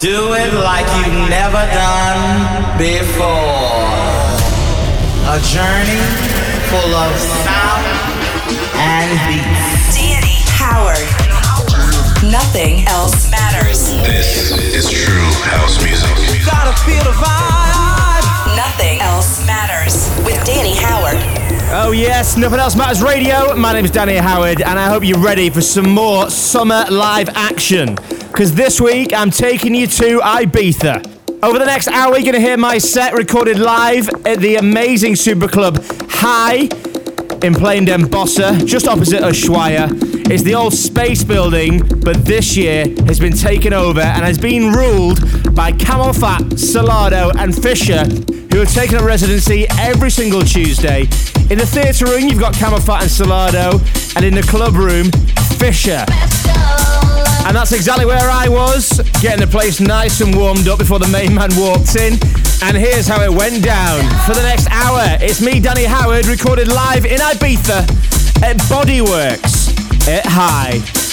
Do it like you've never done before. A journey full of sound and beats. Danny Howard. Nothing else matters. This is true house music. Gotta feel the vibe. Nothing else matters with Danny Howard. Oh, yes, Nothing Else Matters Radio. My name is Danny Howard, and I hope you're ready for some more summer live action. Because this week I'm taking you to Ibiza. Over the next hour, you're going to hear my set recorded live at the amazing Super Club High in Playa d'en Bossa, just opposite Ushuaia. It's the old space building, but this year has been taken over and has been ruled by Camel Fat, Solardo, and Fisher, who have taken up residency every single Tuesday. In the theatre room, you've got CamelPhat and Solardo, and in the club room, Fisher. And that's exactly where I was, getting the place nice and warmed up before the main man walked in. And here's how it went down. For the next hour, it's me, Danny Howard, recorded live in Ibiza at Bodyworks at High.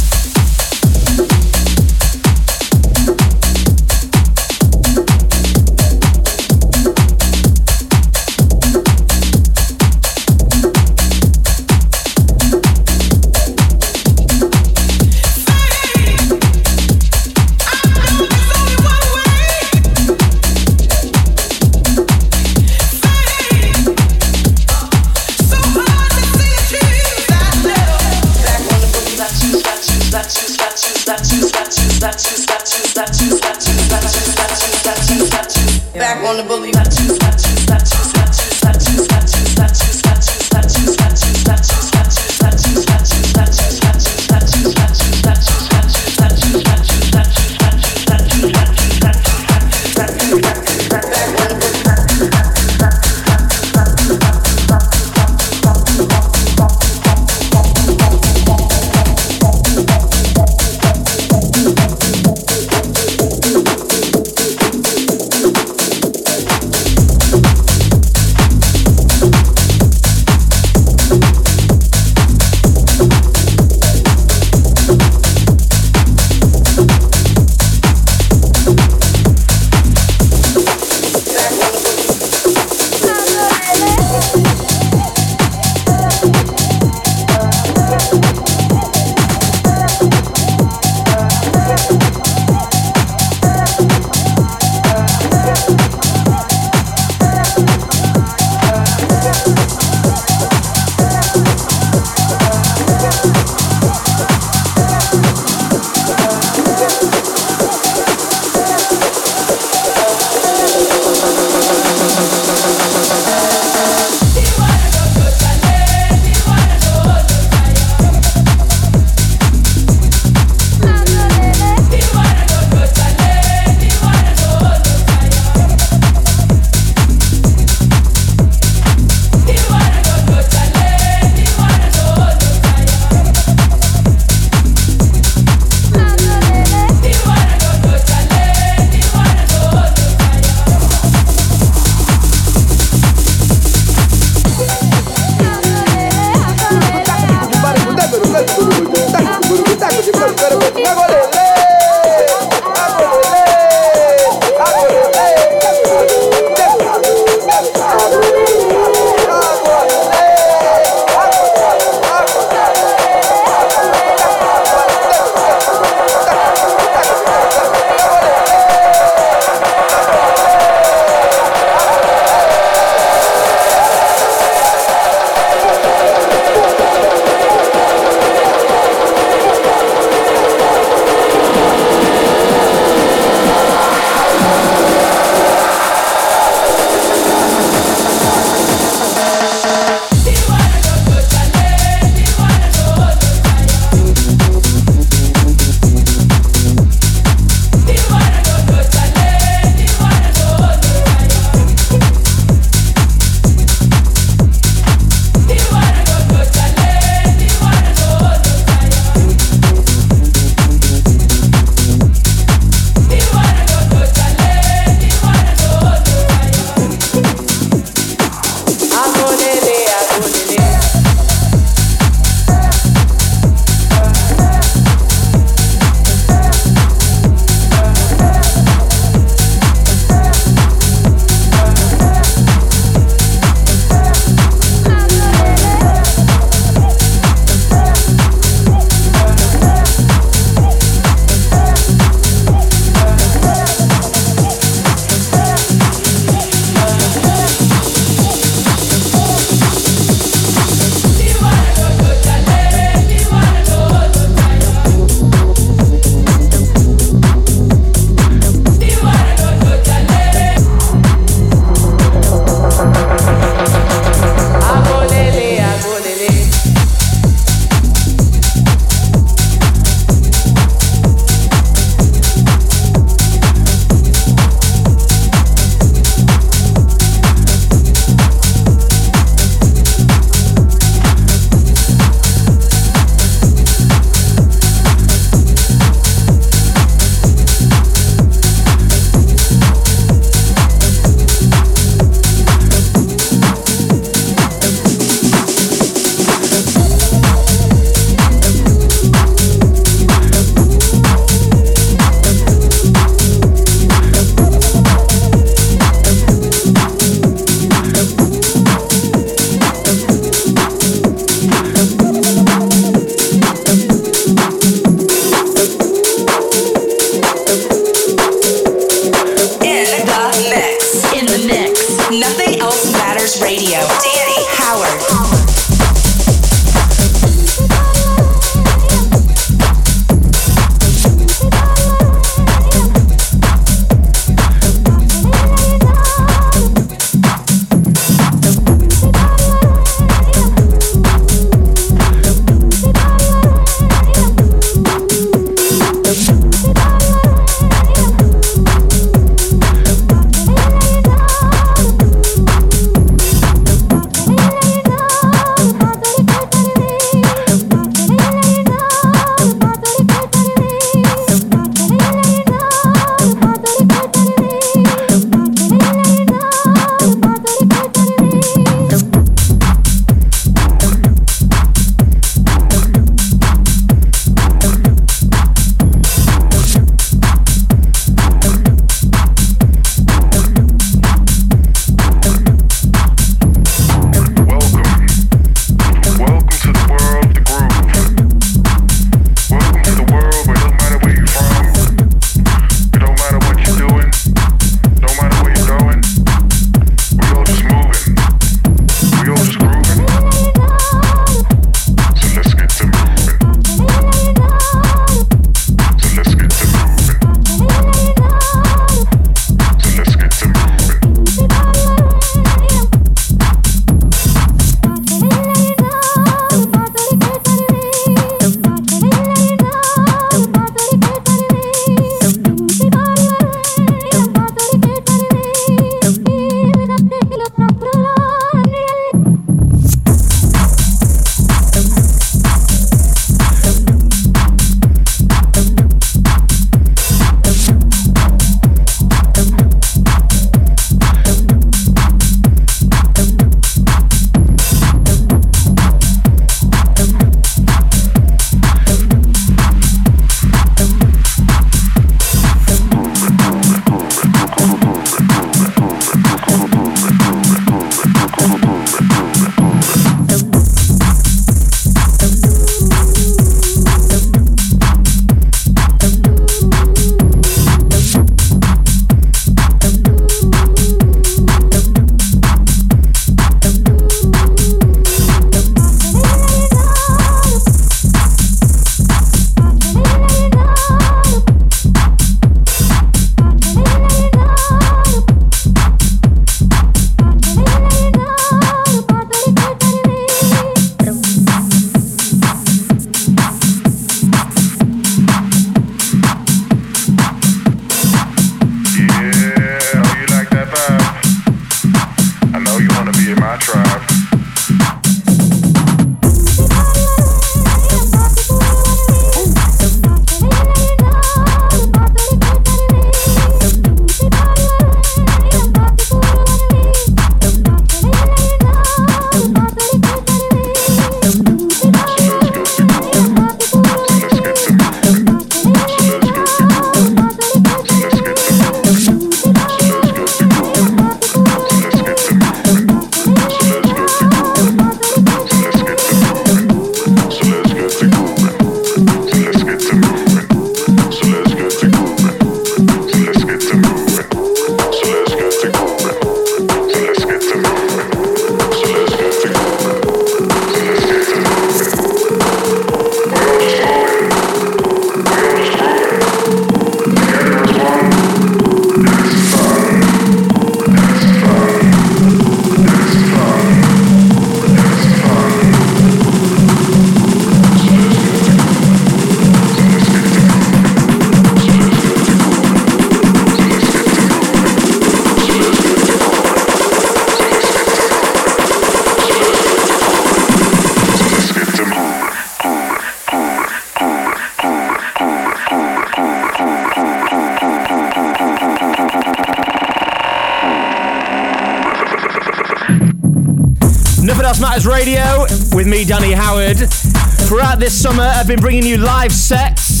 This summer, I've been bringing you live sets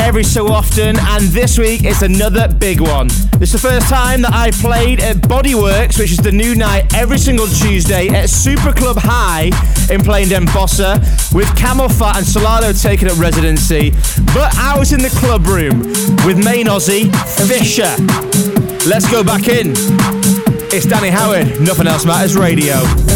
every so often, and this week it's another big one. Is the first time that I played at Bodyworks, which is the new night every single Tuesday at Super Club High in Playa d'en Bossa, with CamelPhat and Solardo taking up residency. But I was in the club room with main Aussie Fisher. Let's go back in. It's Danny Howard, Nothing Else Matters Radio.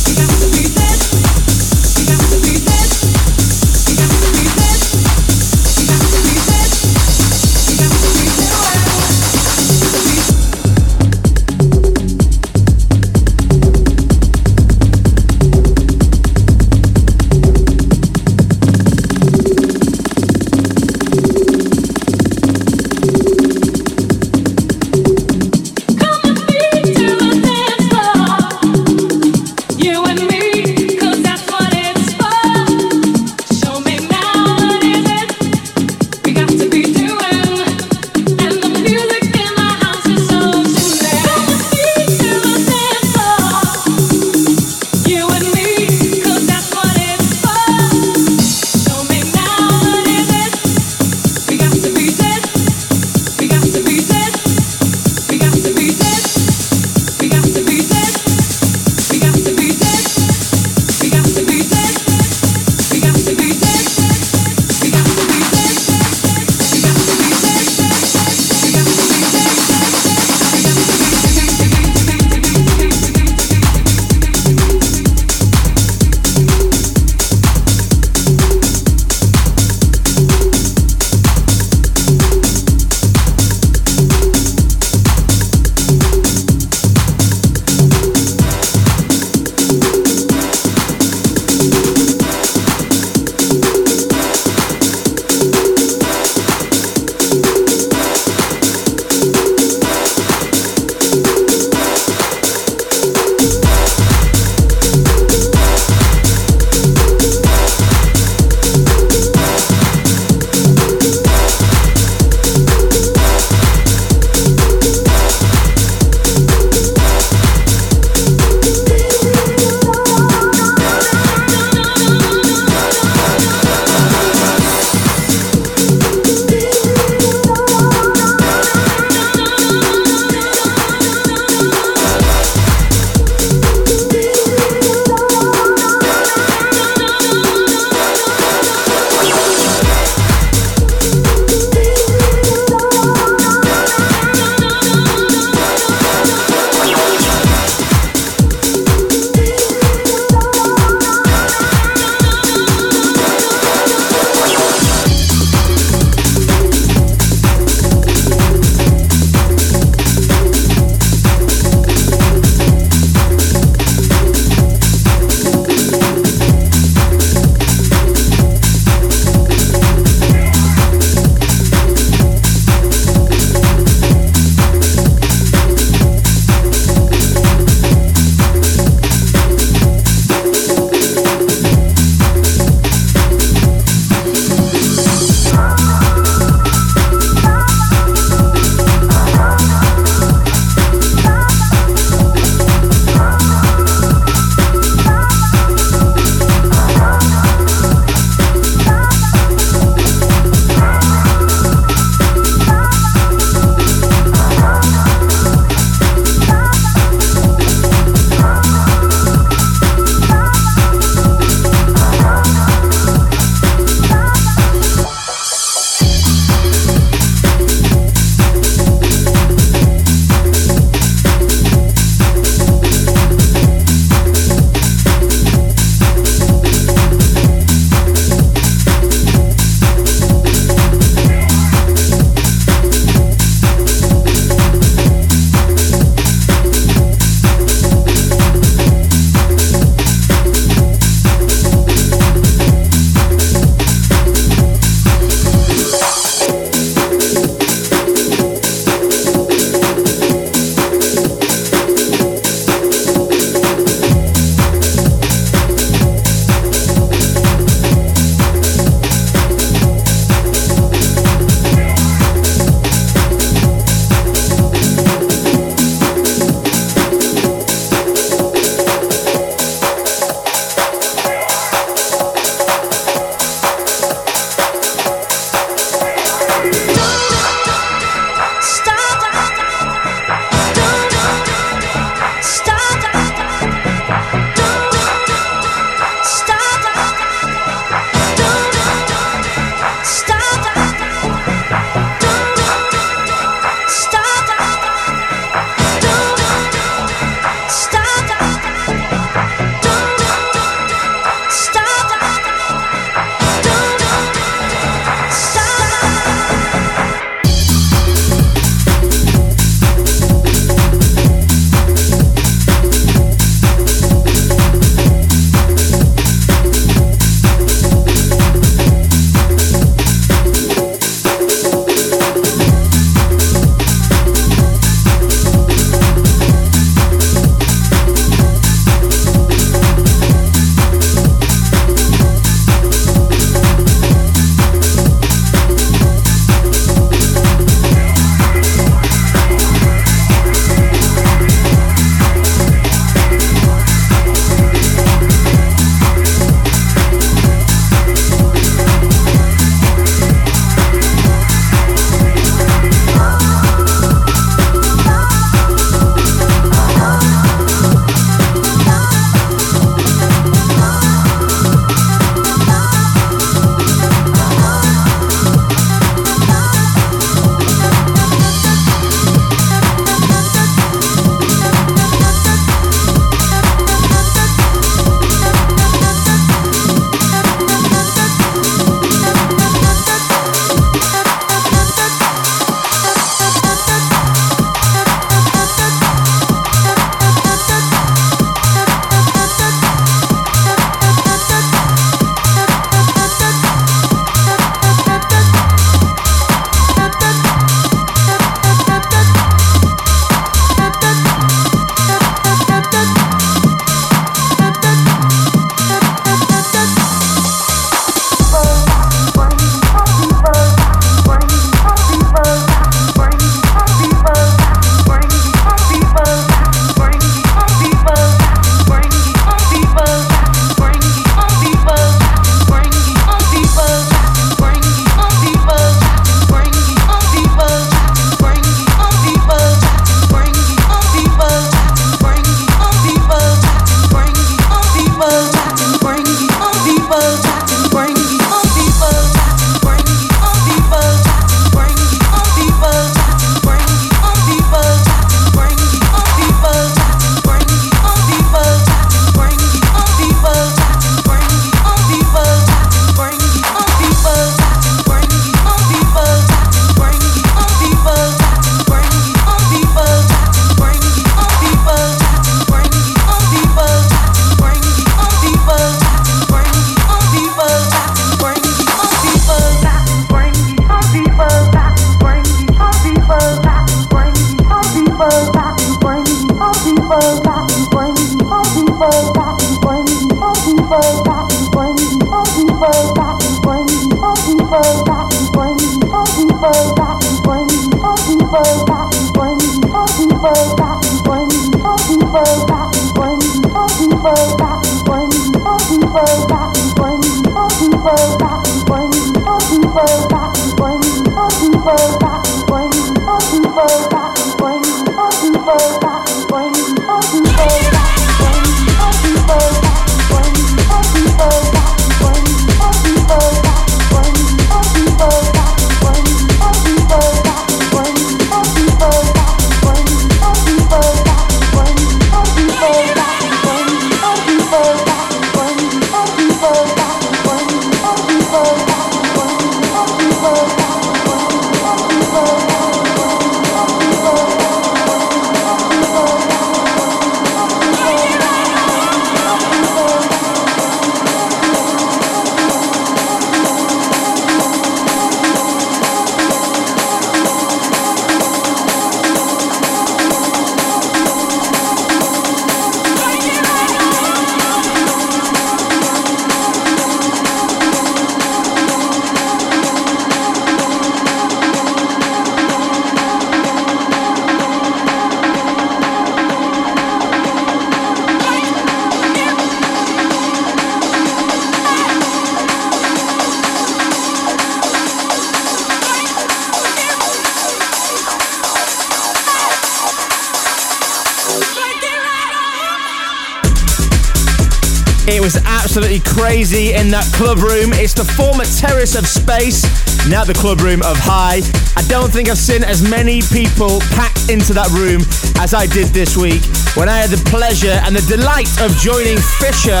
Absolutely crazy in that club room. It's the former terrace of space, now the club room of high. I don't think I've seen as many people packed into that room as I did this week when I had the pleasure and the delight of joining Fisher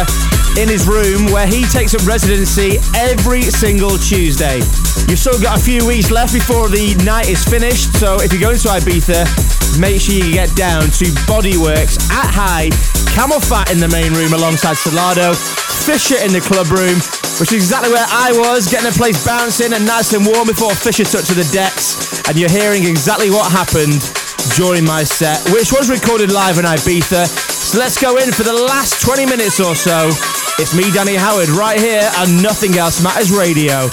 in his room where he takes up residency every single Tuesday. You've still got a few weeks left before the night is finished, so if you're going to Ibiza, make sure you get down to Bodyworks at High, CamelPhat in the main room alongside Solardo, Fisher in the club room, which is exactly where I was, getting the place bouncing and nice and warm before Fisher touched to the decks, and you're hearing exactly what happened during my set, which was recorded live in Ibiza. So let's go in for the last 20 minutes or so. It's me, Danny Howard, right here on Nothing Else Matters Radio.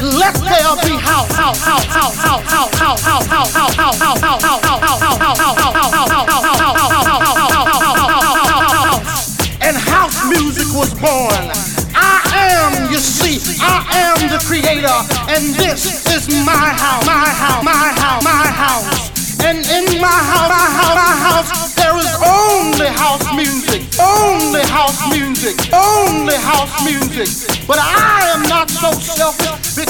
"Let there be house." house, house, house, house, house, house, house, house, house, house, house, house, house, and house music was born. I am, you see, I am the creator, and this is my house, my house, my house, my house. And in my house, my house, my house, there is only house music, only house music, only house music. But I am not so selfish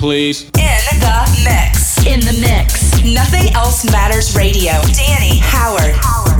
please. In the mix. In the mix. Nothing else matters radio. Danny Howard. Scream.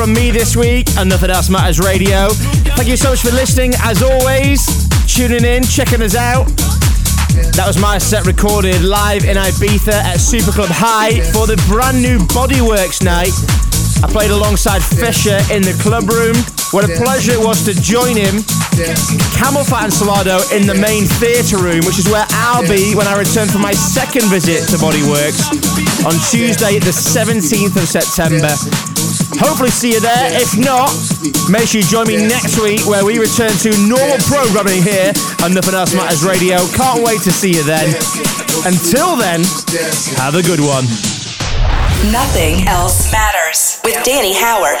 From me this week on Nothing Else Matters Radio. Thank you so much for listening, as always, tuning in, checking us out. That was my set recorded live in Ibiza at Super Club High for the brand new Bodyworks night. I played alongside Fisher in the club room. What a pleasure it was to join him, CamelPhat and Solardo in the main theatre room, which is where I'll be when I return for my second visit to Bodyworks on Tuesday, the 17th of September. Hopefully, see you there. If not, make sure you join me next week where we return to normal programming here on Nothing Else Matters Radio. Can't wait to see you then. Until then, have a good one. Nothing else matters with Danny Howard.